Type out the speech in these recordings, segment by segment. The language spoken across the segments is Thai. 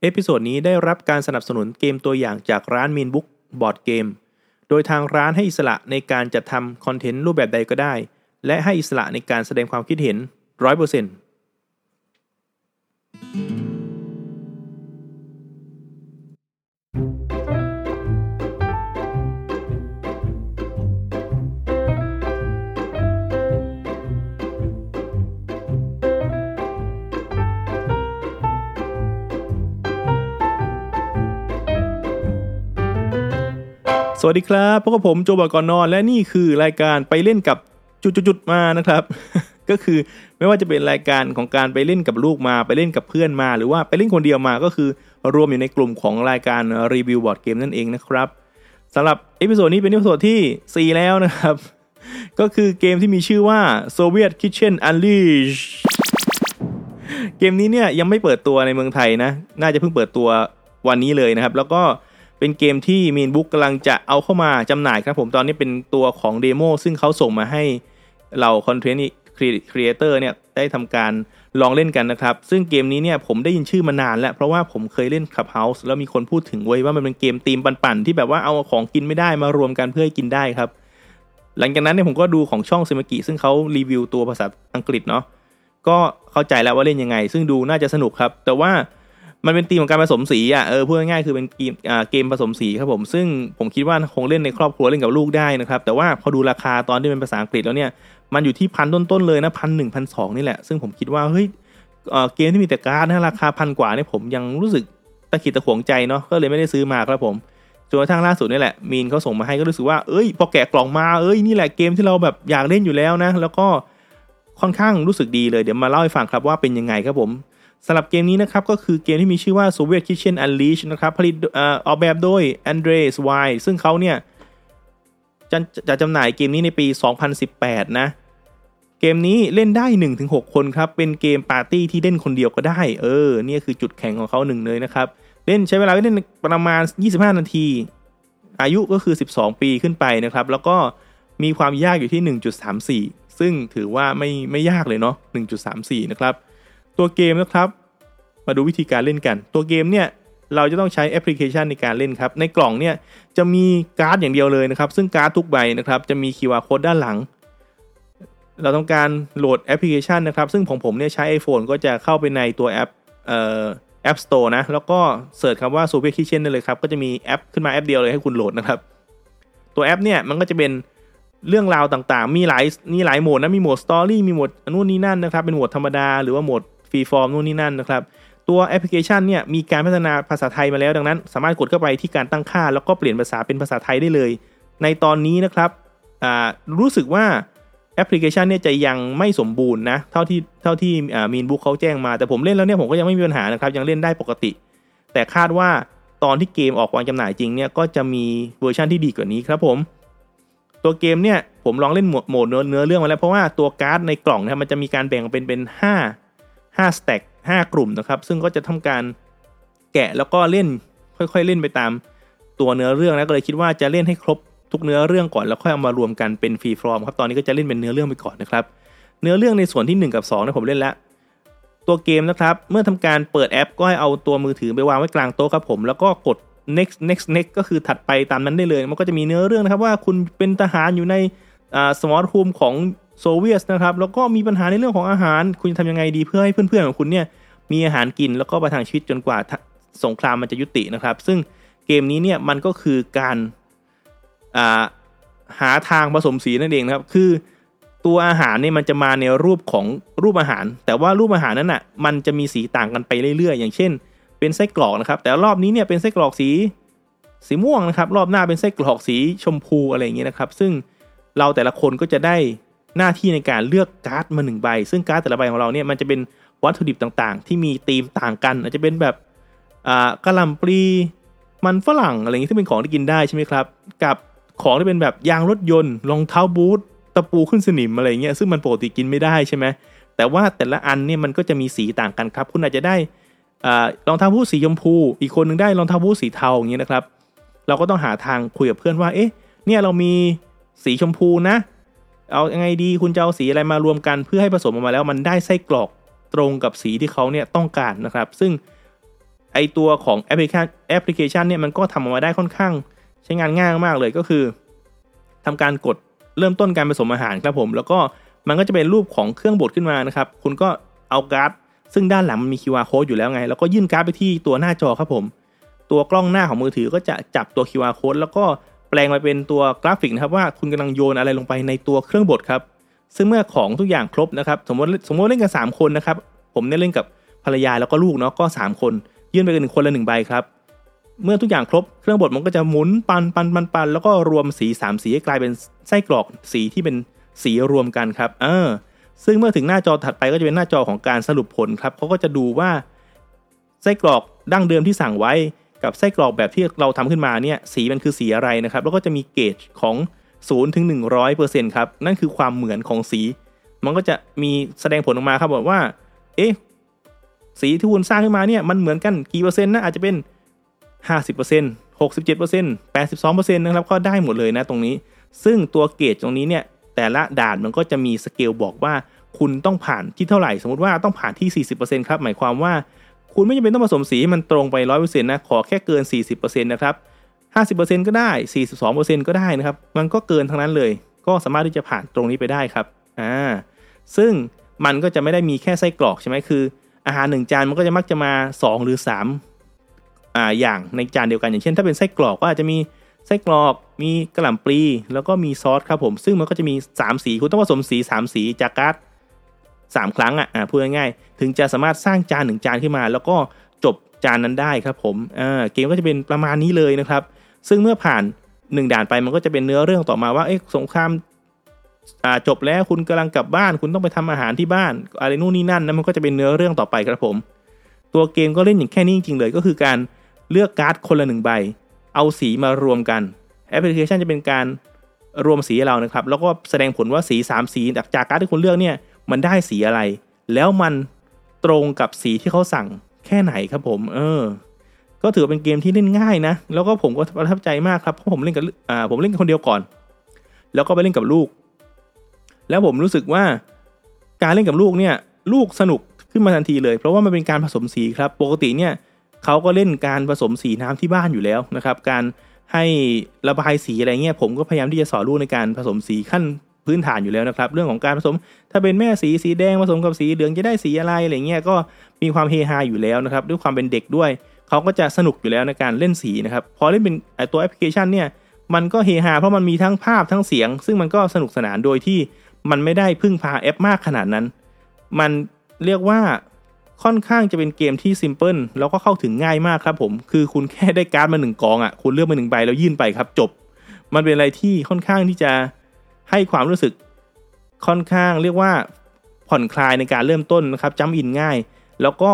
episode นี้ได้รับการสนับสนุนเกมตัวอย่างจากร้านมีนบุ๊กบอร์ดเกม โดยทางร้านให้อิสระในการจัดทำคอนเทนต์รูปแบบใดก็ได้ และให้อิสระในการแสดงความคิดเห็น 100% สวัสดีครับพบกับผมโจบอกอนนอน และนี่คือรายการไปเล่นกับจุดๆๆมานะครับ ก็คือไม่ว่าจะเป็นรายการของการไปเล่นกับลูกมาไปเล่นกับเพื่อนมา หรือว่าไปเล่นคนเดียวมาก็คือรวมอยู่ในกลุ่มของรายการรีวิวบอร์ดเกมนั่นเองนะครับสำหรับ episode นี้เป็น episode ที่ 4 แล้วนะครับ ก็คือเกมที่มีชื่อว่า Soviet Kitchen Unleashed เกมนี้เนี่ยยังไม่เปิดตัวในเมืองไทยนะ น่าจะเพิ่งเปิดตัววันนี้เลยนะครับ แล้วก็ เป็นเกมที่มีนบุ๊กกำลังจะเอาเข้ามาจำหน่ายครับผมตอนนี้เป็นตัวของ demo ซึ่งเขาส่งมาให้เรา content creator เนี่ยได้ทำการลองเล่นกันนะครับ ซึ่งเกมนี้เนี่ยผมได้ยินชื่อมานานแล้ว เพราะว่าผมเคยเล่น Clubhouse แล้วมีคนพูดถึงไว้ว่ามันเป็นเกมตีมปั่นๆ ที่แบบว่าเอาของกินไม่ได้มารวมกันเพื่อให้กินได้ครับ หลังจากนั้นเนี่ยผมก็ดูของช่องซิมกิซึ่งเขารีวิวตัวภาษาอังกฤษเนาะก็เข้าใจแล้วว่าเล่นยังไง ซึ่งดูน่าจะสนุกครับ แต่ว่า มันเป็นธีมของการผสมสีอะเออพูดง่ายๆคือเป็นเกมอ่าเกมผสมสีครับผมซึ่งผมคิดว่าคงเล่นในครอบครัวเล่นกับลูกได้นะครับแต่ว่าพอดูราคาตอนที่เป็นภาษาอังกฤษแล้วเนี่ยมันอยู่ที่พันต้นๆเลยนะพันหนึ่งพันสองนี่แหละ ซึ่งผมคิดว่าเฮ้ยเกมที่มีแต่การ์ดนะราคาพันกว่าเนี่ยผมยังรู้สึกตะขิดตะขวงใจเนาะก็เลยไม่ได้ซื้อมาครับผมจนกระทั่งล่าสุดนี่แหละมีนเขาส่งมาให้ก็รู้สึกว่าเอ้ยพอแกะกล่องมาเอ้ยนี่แหละเกมที่เราแบบอยากเล่นอยู่แล้วนะ แล้วก็ค่อนข้างรู้สึกดีเลยเดี๋ยวมาเล่าให้ฟังครับว่าเป็นยังไงครับผม สำหรับเกมนี้นะครับก็คือเกมที่มีชื่อว่า Soviet Kitchen Unleashed นะครับผลิตออกแบบโดย Andres Y ซึ่งเขาเนี่ยจะจะจำหน่ายเกมนี้ในปี 2018 นะ เกมนี้เล่นได้ 1-6 คนครับ เป็นเกมปาร์ตี้ที่เล่นคนเดียวก็ได้ เออ นี่คือจุดแข็งของเขาหนึ่งเลยนะครับ เล่นใช้เวลาเล่นประมาณ 25 นาที อายุก็คือ 12 ปีขึ้นไปนะครับ แล้วก็มีความยากอยู่ที่ 1.34 ซึ่งถือว่าไม่ไม่ยากเลยเนาะ 1.34 นะครับ ตัวเกมนะครับ มาดูวิธีการเล่นกัน ตัวเกมเนี่ยเราจะต้องใช้แอปพลิเคชันในการเล่นครับ ในกล่องเนี่ยจะมีการ์ดอย่างเดียวเลยนะครับ ซึ่งการ์ดทุกใบนะครับจะมี QR code ด้านหลัง เราต้องการโหลดแอปพลิเคชันนะครับ ซึ่งของผมเนี่ยใช้ iPhone ก็จะเข้าไปในตัวแอปเอ่อ App Store นะ แล้วก็ search คำว่า Soviet Kitchen ได้เลยครับ ก็จะมีแอปขึ้นมาแอปเดียวเลยให้คุณโหลดนะครับ ตัวแอปเนี่ยมันก็จะเป็นเรื่องราวต่างๆ มีหลายมีหลายโหมดนะ มีโหมด story มีโหมดนู่นนี่นั่นนะครับ เป็นโหมดธรรมดา หรือว่าโหมด free form นู่นนี่นั่นนะครับตัวแอปพลิเคชันเนี่ยมีการพัฒนาภาษาไทยมาแล้วดังนั้น สามารถกดเข้าไปที่การตั้งค่า แล้วก็เปลี่ยนภาษาเป็นภาษาไทยได้เลย ในตอนนี้นะครับรู้สึกว่าแอปพลิเคชันเนี่ยจะยังไม่สมบูรณ์นะเท่าที่เท่าที่มีนบุ๊กเขาแจ้งมา แต่ผมเล่นแล้วเนี่ยผมก็ยังไม่มีปัญหานะครับยังเล่นได้ปกติ แต่คาดว่าตอนที่เกมออกวางจำหน่ายจริงเนี่ยก็จะมีเวอร์ชันที่ดีกว่านี้ครับผมตัวเกมเนี่ยผมลองเล่นโหมดเนื้อเนื้อเรื่องมาแล้วเพราะว่าตัวการ์ดในกล่องเนี่ยมันจะมีการแบ่งเป็นเป็นห้าห้า stack ห้ากลุ่มนะครับ ซึ่งก็จะทำการแกะแล้วก็เล่นค่อยๆเล่นไปตามตัวเนื้อเรื่องแล้วก็เลยคิดว่าจะเล่นให้ครบทุกเนื้อเรื่องก่อนแล้วค่อยเอามารวมกันเป็น free form ครับตอนนี้ก็จะเล่นเป็นเนื้อเรื่องไปก่อนนะครับ เนื้อเรื่องในส่วนที่ 1 กับ2เนี่ยผมเล่นแล้วตัวเกมนะครับ เมื่อทำการเปิดแอป ก็ให้เอาตัวมือถือไปวางไว้กลางโต๊ะครับผม แล้วก็กด next next next ก็คือถัดไปตามนั้นได้เลย มันก็จะมีเนื้อเรื่องนะครับว่าคุณเป็นทหารอยู่ในสมอลรูมของ โซเวียตนะครับ แล้วก็มีปัญหาในเรื่องของอาหาร คุณจะทำยังไงดีเพื่อให้เพื่อนๆของคุณเนี่ยมีอาหารกินแล้วก็ประทังชีวิตจนกว่าสงครามมันจะยุตินะครับ ซึ่งเกมนี้เนี่ยมันก็คือการาหาทางผสมสีนั่นเองนะครับ คือตัวอาหารเนี่ยมันจะมาในรูปของรูปอาหาร แต่ว่ารูปอาหารนั้นอะมันจะมีสีต่างกันไปเรื่อยๆ อย่างเช่น เป็นไส้กรอกนะครับ แต่รอบนี้เนี่ยเป็นไส้กรอกสีสีม่วงนะครับ รอบหน้าเป็นไส้กรอกสีชมพูอะไรอย่างเงี้ยนะครับ ซึ่งเราแต่ละคนก็จะได้ หน้าที่ในการเลือกการ์ดมาหนึ่งใบ ซึ่งการ์ดแต่ละใบของเราเนี่ยมันจะเป็นวัตถุดิบต่างๆ ที่มีธีมต่างกัน อาจจะเป็นแบบอ่ากระลำปลีมันฝรั่งอะไรอย่างนี้ที่เป็นของที่กินได้ใช่ไหมครับ กับของที่เป็นแบบยางรถยนต์รองเท้าบูทตะปูขึ้นสนิมอะไรเงี้ยซึ่งมันปกติกินไม่ได้ใช่ไหมแต่ว่าแต่ละอันเนี่ยมันก็จะมีสีต่างกันครับ คุณอาจจะได้รองเท้าบูทสีชมพู อีกคนนึงได้รองเท้าบูทสีเทาอย่างเงี้ยนะครับ เราก็ต้องหาทางคุยกับเพื่อนว่าเอ๊ะเนี่ยเรามีสีชมพูนะ เอายังไงดีคุณจะเอาสีอะไรมารวมกัน เพื่อให้ผสมออกมาแล้วมันได้ไส้กรอกตรงกับสีที่เขาเนี่ยต้องการนะครับ ซึ่งไอตัวของแอปพลิเคชันแอปพลิเคชันเนี่ยมันก็ทำออกมาได้ค่อนข้าง ใช้งานง่ายมากเลยก็คือทำการกดเริ่มต้นการผสมอาหารครับผม แล้วก็มันก็จะเป็นรูปของเครื่องบดขึ้นมานะครับ คุณก็เอาการ์ดซึ่งด้านหลังมันมี QR code อยู่แล้วไง แล้วก็ยื่นการ์ดไปที่ตัวหน้าจอครับผม ตัวกล้องหน้าของมือถือก็จะจับตัว QR code แล้วก็ แปลงมาเป็นตัวกราฟิกนะครับว่าคุณกำลังโยนอะไรลงไปในตัวเครื่องบดครับ ซึ่งเมื่อของทุกอย่างครบนะครับ สมมติสมมติเล่นกัน 3 คนนะครับ ผมเนี่ยเล่นกับภรรยาแล้วก็ลูกเนาะก็ 3 คน ยื่นไปกันหนึ่งคนละหนึ่งใบครับ เมื่อทุกอย่างครบเครื่องบดมันก็จะหมุนปันปันปันปันแล้วก็รวมสี 3 สีให้กลายเป็นไส้กรอกสีที่เป็นสีรวมกันครับ เออ ซึ่งเมื่อถึงหน้าจอถัดไปก็จะเป็นหน้าจอของการสรุปผลครับเขาก็จะดูว่าไส้กรอกดั้งเดิมที่สั่งไว้ กับไส้กรอกแบบที่เราทำขึ้นมาเนี่ยสีมันคือสีอะไรนะครับ แล้วก็จะมีเกจของ0ถึง100%ครับ นั่นคือความเหมือนของสี มันก็จะมีแสดงผลออกมาครับบอกว่า เอ๊ะ สีที่คุณสร้างขึ้นมาเนี่ย มันเหมือนกันกี่เปอร์เซ็นต์นะ อาจจะเป็น 50% 67% 82%นะครับ ก็ได้หมดเลยนะตรงนี้ ซึ่งตัวเกจตรงนี้เนี่ย แต่ละด่านมันก็จะมีสเกลบอกว่า คุณต้องผ่านที่เท่าไหร่ สมมติว่าต้องผ่านที่ 40%ครับ หมายความว่า คุณไม่จำเป็นต้องผสมสีมันตรงไป100%นะ ขอแค่เกิน40%นะครับ50%ก็ได้42%ก็ได้นะครับ มันก็เกินทั้งนั้นเลย ก็สามารถที่จะผ่านตรงนี้ไปได้ครับ อ่า ซึ่งมันก็จะไม่ได้มีแค่ไส้กรอกใช่ไหมคือ อาหารหนึ่งจานมันก็จะมักจะมา 2 หรือ3อ่า อย่างในจานเดียวกัน อย่างเช่น ถ้าเป็นไส้กรอกก็อาจจะมีไส้กรอก มีกระหล่ำปลี แล้วก็มีซอสครับผม ซึ่งมันก็จะมี 3 สี คุณต้องผสมสี 3 สีจากการ์ด สามครั้งอะพูดง่ายๆถึงจะสามารถสร้างจานหนึ่งจานขึ้นมา แล้วก็จบจานนั้นได้ครับผมเกมก็จะเป็นประมาณนี้เลยนะครับ ซึ่งเมื่อผ่านหนึ่งด่านไปมันก็จะเป็นเนื้อเรื่องต่อมาว่าเอ๊ะสงครามาจบแล้วคุณกำลังกลับบ้าน คุณต้องไปทำอาหารที่บ้านอะไรนู่นนี่นั่นนะมันก็จะเป็นเนื้อเรื่องต่อไปครับผม ตัวเกมก็เล่นอย่างแค่นี้จริงๆเลยก็คือการเลือกการ์ดคนละหนึ่งใบ เอาสีมารวมกันแอปพลิเคชันจะเป็นการรวมสีให้เรานะครับ แล้วก็แสดงผลว่าสี 3 สีจากจากการ์ดที่คุณเลือกเนี่ย มันได้สีอะไร แล้วมันตรงกับสีที่เขาสั่งแค่ไหนครับผม เออ ก็ถือเป็นเกมที่เล่นง่ายนะ แล้วก็ผมก็ประทับใจมากครับ เพราะผมเล่นกับอ่าผมเล่นคนเดียวก่อน แล้วก็ไปเล่นกับลูก แล้วผมรู้สึกว่าการเล่นกับลูกเนี่ย ลูกสนุกขึ้นมาทันทีเลย เพราะว่ามันเป็นการผสมสีครับ ปกติเนี่ยเขาก็เล่นการผสมสีน้ำที่บ้านอยู่แล้วนะครับ การให้ระบายสีอะไรเงี้ยผมก็พยายามที่จะสอนลูกในการผสมสีขั้น พื้นฐานอยู่แล้วนะครับ เรื่องของการผสม ถ้าเป็นแม่สีสีแดงผสมกับสีเหลืองจะได้สีอะไรอะไรเงี้ยก็มีความเฮฮาอยู่แล้วนะครับ ด้วยความเป็นเด็กด้วยเขาก็จะสนุกอยู่แล้วในการเล่นสีนะครับ พอเล่นเป็นตัวแอปพลิเคชันเนี่ยมันก็เฮฮาเพราะมันมีทั้งภาพทั้งเสียง ซึ่งมันก็สนุกสนานโดยที่มันไม่ได้พึ่งพาแอปมากขนาดนั้น มันเรียกว่าค่อนข้างจะเป็นเกมที่ซิมเพิลแล้วก็เข้าถึงง่ายมากครับผม คือคุณแค่ได้การ์ดมาหนึ่งกองอะ่ะ คุณเลือกมาหนึ่งใบแล้วยื่นไปครับจบ มันเป็นอะไรที่ค่อนข้างที่จะ ให้ความรู้สึกค่อนข้างเรียกว่าผ่อนคลายในการเริ่มต้นนะครับจำอินง่าย แล้วก็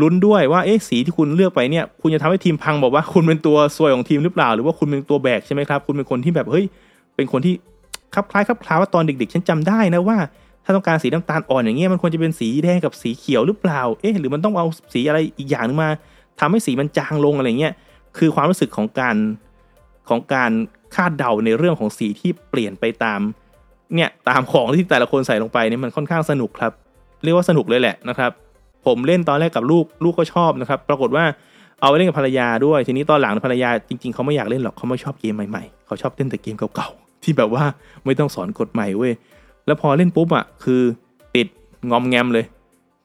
ลุ้นด้วยว่าเอ๊ะสีที่คุณเลือกไปเนี่ย คุณจะทำให้ทีมพังบอกว่าคุณเป็นตัวซวยของทีมหรือเปล่า หรือว่าคุณเป็นตัวแบกใช่ไหมครับ คุณเป็นคนที่แบบเฮ้ยเป็นคนที่คลับคล้ายคลับคลาว่าตอนเด็กๆ ฉันจำได้นะว่า ถ้าต้องการสีน้ำตาลอ่อนอย่างเงี้ยมันควรจะเป็นสีแดงกับสีเขียวหรือเปล่า เอ๊ะหรือมันต้องเอาสีอะไรอีกอย่างนึงมาทำให้สีมันจางลงอะไรเงี้ยคือความรู้สึกของการของการ คาดเดาในเรื่องของสีที่เปลี่ยนไปตามเนี่ยตามของที่แต่ละคนใส่ลงไปเนี่ยมันค่อนข้างสนุกครับ เรียกว่าสนุกเลยแหละนะครับ ผมเล่นตอนแรกกับลูกลูกก็ชอบนะครับ ปรากฏว่าเอาไปเล่นกับภรรยาด้วย ทีนี้ตอนหลังภรรยาจริงๆเขาไม่อยากเล่นหรอกเขาไม่ชอบเกมใหม่ๆเขาชอบเล่นแต่เกมเก่าๆที่แบบว่าไม่ต้องสอนกฎใหม่เว้ยแล้วพอเล่นปุ๊บอะคือติดงอมแงมเลย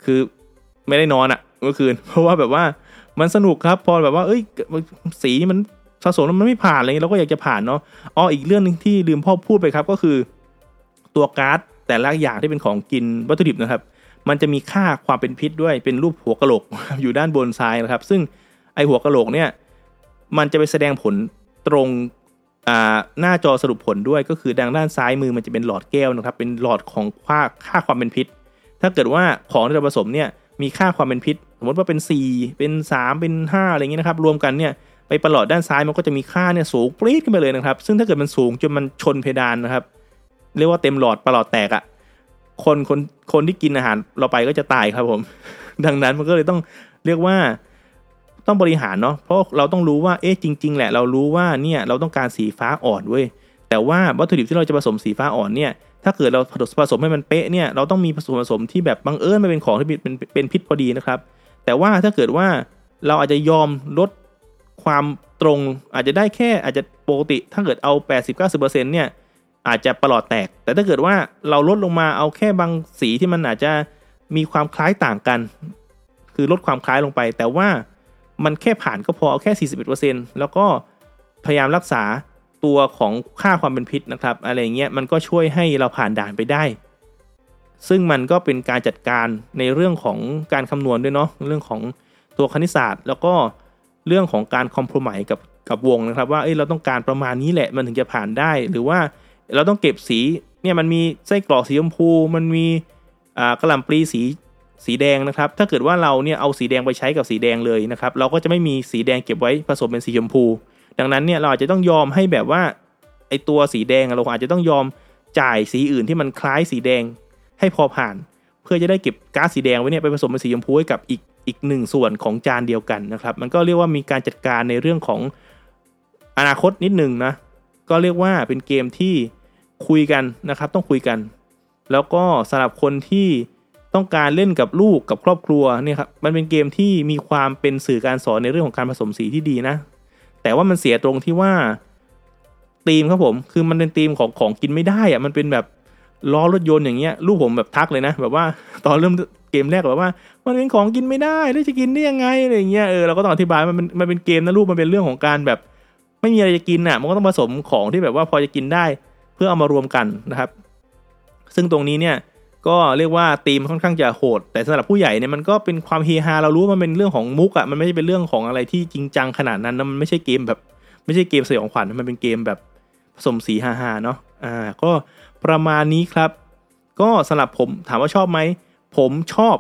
คือไม่ได้นอนอะเมื่อคืน เพราะว่าแบบว่ามันสนุกครับ พอแบบว่า เอ้ย สีมัน สะสมแล้วมันไม่ผ่านอะไรเงี้ยเราก็อยากจะผ่านเนาะอ๋ออีกเรื่องนึงที่ลืมพ่อพูดไปครับก็คือ ตัวการ์ดแต่ละอย่างที่เป็นของกินวัตถุดิบนะครับ มันจะมีค่าความเป็นพิษด้วยเป็นรูปหัวกะโหลกอยู่ด้านบนซ้ายนะครับ ซึ่งไอหัวกะโหลกเนี่ยมันจะไปแสดงผลตรงหน้าจอสรุปผลด้วยก็คือดังด้านซ้ายมือมันจะเป็นหลอดแก้วนะครับ เป็นหลอดของค่าค่าความเป็นพิษ ถ้าเกิดว่าของที่เราผสมเนี่ยมีค่าความเป็นพิษ สมมติว่าเป็น 4 เป็น 3 เป็น 5 อะไรเงี้ยนะครับ รวมกันเนี่ย ไปประหลอดด้านซ้ายมันก็จะมีค่าเนี่ยสูงปรี๊ดขึ้นไปเลยนะครับ ซึ่งถ้าเกิดมันสูงจนมันชนเพดานนะครับ เรียกว่าเต็มหลอดประหลอดแตกอะ่ะคนคนคนที่กินอาหารเราไปก็จะตายครับผม ดังนั้นมันก็เลยต้องเรียกว่าต้องบริหารเนาะเพราะเราต้องรู้ว่าเอ๊ะจริง ๆ แหละ เรารู้ว่าเนี่ยเราต้องการสีฟ้าอ่อนเว้ยแต่ว่าวัตถุดิบที่เราจะผสมสีฟ้าอ่อนเนี่ยถ้าเกิดเราผสมให้มันเป๊ะเนี่ยเราต้องมีผสมผสมที่แบบบังเอิญไม่เป็นของที่เป็นเป็นพิษพอดีนะครับ แต่ว่าถ้าเกิดว่าเราอาจจะยอมลด ความตรงอาจจะได้แค่อาจจะปกติถ้าเกิดเอา 80-90%เนี่ยอาจจะประหลอดแตก แต่ถ้าเกิดว่าเราลดลงมาเอาแค่บางสีที่มันอาจจะมีความคล้ายต่างกัน คือลดความคล้ายลงไป แต่ว่ามันแค่ผ่านก็พอเอาแค่ 41%แล้วก็พยายามรักษาตัวของค่าความเป็นพิษนะครับ อะไรเงี้ยมันก็ช่วยให้เราผ่านด่านไปได้ ซึ่งมันก็เป็นการจัดการในเรื่องของการคำนวณด้วยเนาะเรื่องของตัวคณิตศาสตร์ แล้วก็ เรื่องของการคอมโพมายกับกับวงนะครับว่าเอ้ยเราต้องการประมาณนี้แหละมันถึงจะผ่านได้ หรือว่าเราต้องเก็บสีเนี่ยมันมีไส้กรอกสีชมพู มันมีอ่ากระหล่ำปลีสีสีแดงนะครับ ถ้าเกิดว่าเราเนี่ยเอาสีแดงไปใช้กับสีแดงเลยนะครับ เราก็จะไม่มีสีแดงเก็บไว้ผสมเป็นสีชมพู ดังนั้นเนี่ยเราอาจจะต้องยอมให้แบบว่าไอตัวสีแดงเราอาจจะต้องยอมจ่ายสีอื่นที่มันคล้ายสีแดงให้พอผ่าน เพื่อจะได้เก็บก๊าซสีแดงไว้เนี่ยไปผสมเป็นสีชมพูให้กับอีก อีกหนึ่งส่วนของจานเดียวกันนะครับ มันก็เรียกว่ามีการจัดการในเรื่องของอนาคตนิดหนึ่งนะ ก็เรียกว่าเป็นเกมที่คุยกันนะครับ ต้องคุยกัน แล้วก็สำหรับคนที่ต้องการเล่นกับลูกกับครอบครัวเนี่ยครับ มันเป็นเกมที่มีความเป็นสื่อการสอนในเรื่องของการผสมสีที่ดีนะ แต่ว่ามันเสียตรงที่ว่าธีมครับผม คือมันเป็นธีมของของกินไม่ได้อะมันเป็นแบบ ล้อรถยนต์อย่างเงี้ยลูกผมแบบทักเลยนะ แบบว่าตอนเริ่มเกมแรกแบบว่า มันเป็นของกินไม่ได้แล้วจะกินได้ยังไงอะไรเงี้ยเออเราก็ต้องอธิบายมันเป็นมันเป็นเกมนะลูกมันเป็นเรื่องของการแบบ ไม่มีอะไรจะกินอะ มันก็ต้องผสมของที่แบบว่าพอจะกินได้ เพื่อเอามารวมกันนะครับ ซึ่งตรงนี้เนี่ยก็เรียกว่าธีมค่อนข้างจะโหด แต่สำหรับผู้ใหญ่เนี่ยมันก็เป็นความเฮฮาเรารู้ว่ามันเป็นเรื่องของมุกอะมันไม่ใช่เป็นเรื่องของอะไรที่จริงจังขนาดนั้นนะมันไม่ใช่เกมแบบ ไม่ใช่เกมสยองขวัญมันเป็นเกมแบบผสมสีฮาๆเนาะอ่าก็ ประมาณนี้ครับ ก็สำหรับผมถามว่าชอบไหม ผมชอบ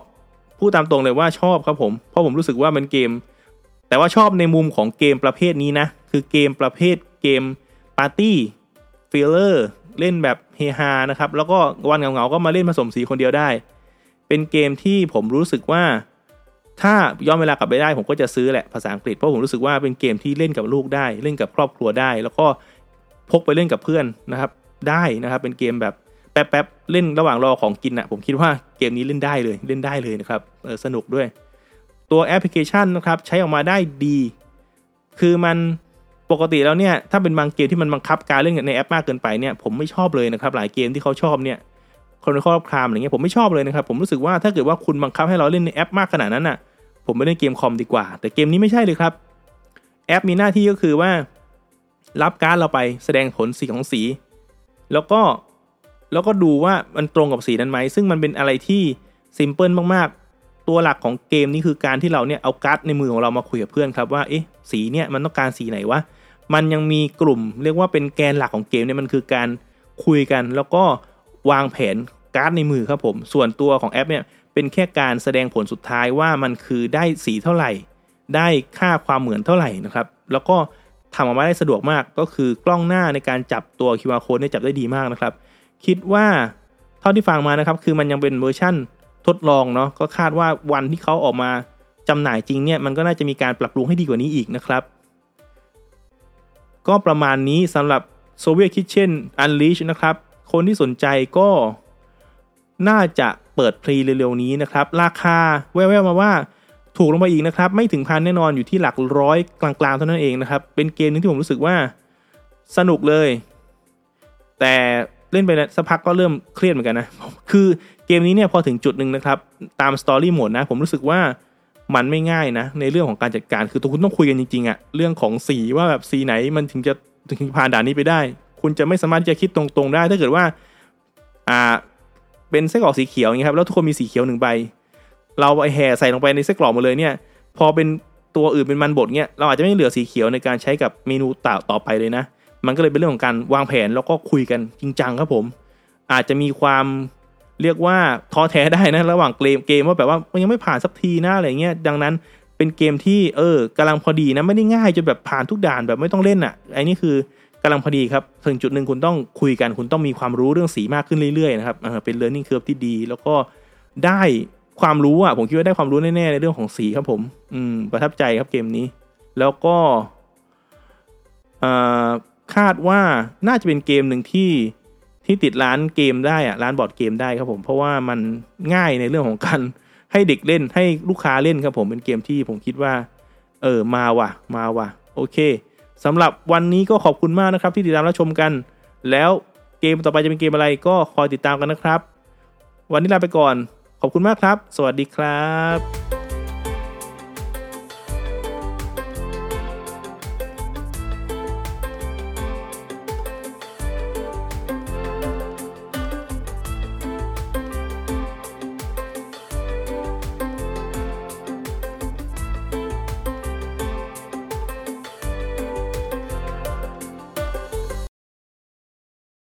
พูดตามตรงเลยว่าชอบครับผมเพราะผมรู้สึกว่ามันเกม แต่ว่าชอบในมุมของเกมประเภทนี้นะ คือเกมประเภทเกม party filler เล่นแบบเฮฮานะครับ แล้วก็วันเหงาๆก็มาเล่นผสมสีคนเดียวได้ เป็นเกมที่ผมรู้สึกว่า ถ้าย้อนเวลากลับไปได้ ผมก็จะซื้อแหละภาษาอังกฤษเพราะผมรู้สึกว่าเป็นเกมที่เล่นกับลูกได้ เล่นกับครอบครัวได้ แล้วก็พกไปเล่นกับเพื่อนนะครับ ได้นะครับ เป็นเกมแบบแป๊บๆเล่นระหว่างรอของกินอะ่ะผมคิดว่าเกมนี้เล่นได้เลยเล่นได้เลยนะครับสนุกด้วย ตัวแอปพลิเคชันนะครับใช้ออกมาได้ดี คือมันปกติแล้วเนี่ยถ้าเป็นบางเกมที่มันบังคับการเล่นในแอปมากเกินไปเนี่ยผมไม่ชอบเลยนะครับหลายเกมที่เขาชอบเนี่ยคนในครอบครามอะไรเงี้ยผมไม่ชอบเลยนะครับผมรู้สึกว่าถ้าเกิดว่าคุณบังคับให้เราเล่นในแอปมากขนาดนั้นอะ ผมไม่เล่นเกมคอมดีกว่า แต่เกมนี้ไม่ใช่เลยครับ แอปมีหน้าที่ก็คือว่า รับการ์ดเราไปแสดงผลสีของสี แล้วก็แล้วก็ดูว่ามันตรงกับสีนั้นไหม ซึ่งมันเป็นอะไรที่ซิมเพิลมากๆ ตัวหลักของเกมนี้คือการที่เราเนี่ยเอาการ์ดในมือของเรามาคุยกับเพื่อนครับว่าเอ๊ะสีเนี่ยมันต้องการสีไหนวะมันยังมีกลุ่ม เรียกว่าเป็นแกนหลักของเกมเนี่ยมันคือการคุยกัน แล้วก็วางแผนการ์ดในมือครับผม ส่วนตัวของแอปเนี่ยเป็นแค่การแสดงผลสุดท้ายว่ามันคือได้สีเท่าไหร่ ได้ค่าความเหมือนเท่าไหร่นะครับ แล้วก็ ทำออกมาได้สะดวกมากก็คือกล้องหน้าในการจับตัว QR code เนี่ยจับได้ดีมากนะครับ คิดว่าเท่าที่ฟังมานะครับ คือมันยังเป็นเวอร์ชั่นทดลองเนาะก็คาดว่าวันที่เขาออกมาจำหน่ายจริงเนี่ยมันก็น่าจะมีการปรับปรุงให้ดีกว่านี้อีกนะครับ ก็ประมาณนี้สำหรับ Soviet Kitchen Unleash นะครับ คนที่สนใจก็น่าจะเปิดพรีเร็วๆนี้นะครับ ราคาแว่วๆมาว่า ถูกลงไปอีกนะครับไม่ถึงพันแน่นอนอยู่ที่หลักร้อยกลางๆเท่านั้นเองนะครับเป็นเกมนึงที่ผมรู้สึกว่าสนุกเลย แต่เล่นไปสักพักก็เริ่มเครียดเหมือนกันนะคือเกมนี้เนี่ยพอถึงจุดหนึ่งนะครับตามสตอรี่โหมดนะผมรู้สึกว่ามันไม่ง่ายนะ ในเรื่องของการจัดการคือตัวคุณต้องคุยกันจริงๆอะเรื่องของสีว่าแบบสีไหนมันถึงจะถึงผ่านด่านนี้ไปได้ คุณจะไม่สามารถจะคิดตรงๆได้ ถ้าเกิดว่าอ่าเป็นไส้กรอกสีเขียวอย่างนี้ครับแล้วทุกคนมีสีเขียวหนึ่งใบ เราไอแห่ใส่ลงไปในไส้กรอกหมดเลยเนี่ย พอเป็นตัวอื่นเป็นมันบดเนี่ยเราอาจจะไม่เหลือสีเขียวในการใช้กับเมนูต่อต่อไปเลยนะ มันก็เลยเป็นเรื่องของการวางแผนแล้วก็คุยกันจริงจังครับผม อาจจะมีความเรียกว่าท้อแท้ได้นะระหว่างเกมเกมว่าแบบว่ามันยังไม่ผ่านสักทีนะอะไรเงี้ยดังนั้นเป็นเกมที่เออกำลังพอดีนะไม่ได้ง่ายจนแบบผ่านทุกด่านแบบไม่ต้องเล่นอะ่ะไอ้นี่คือกำลังพอดีครับถึงจุดหนึ่งคุณต้องคุยกันคุณต้องมีความรู้เรื่องสีมากขึ้นเรื่อยๆนะครับเป็น learning curve ที่ดี แล้วก็ได้ ความรู้อะผมคิดว่าได้ความรู้แน่ๆในเรื่องของสีครับผม อืม ประทับใจครับเกมนี้ แล้วก็คาดว่าน่าจะเป็นเกมหนึ่งที่ที่ติดร้านเกมได้อะร้านบอร์ดเกมได้ครับผม เพราะว่ามันง่ายในเรื่องของการให้เด็กเล่นให้ลูกค้าเล่นครับผมเป็นเกมที่ผมคิดว่า เออมาว่ะ มาว่ะ โอเคสำหรับวันนี้ก็ขอบคุณมากนะครับ ที่ติดตามรับชมกัน แล้วเกมต่อไปจะเป็นเกมอะไรก็คอยติดตามกันนะครับ วันนี้ลาไปก่อน ขอบคุณมากครับ สวัสดีครับ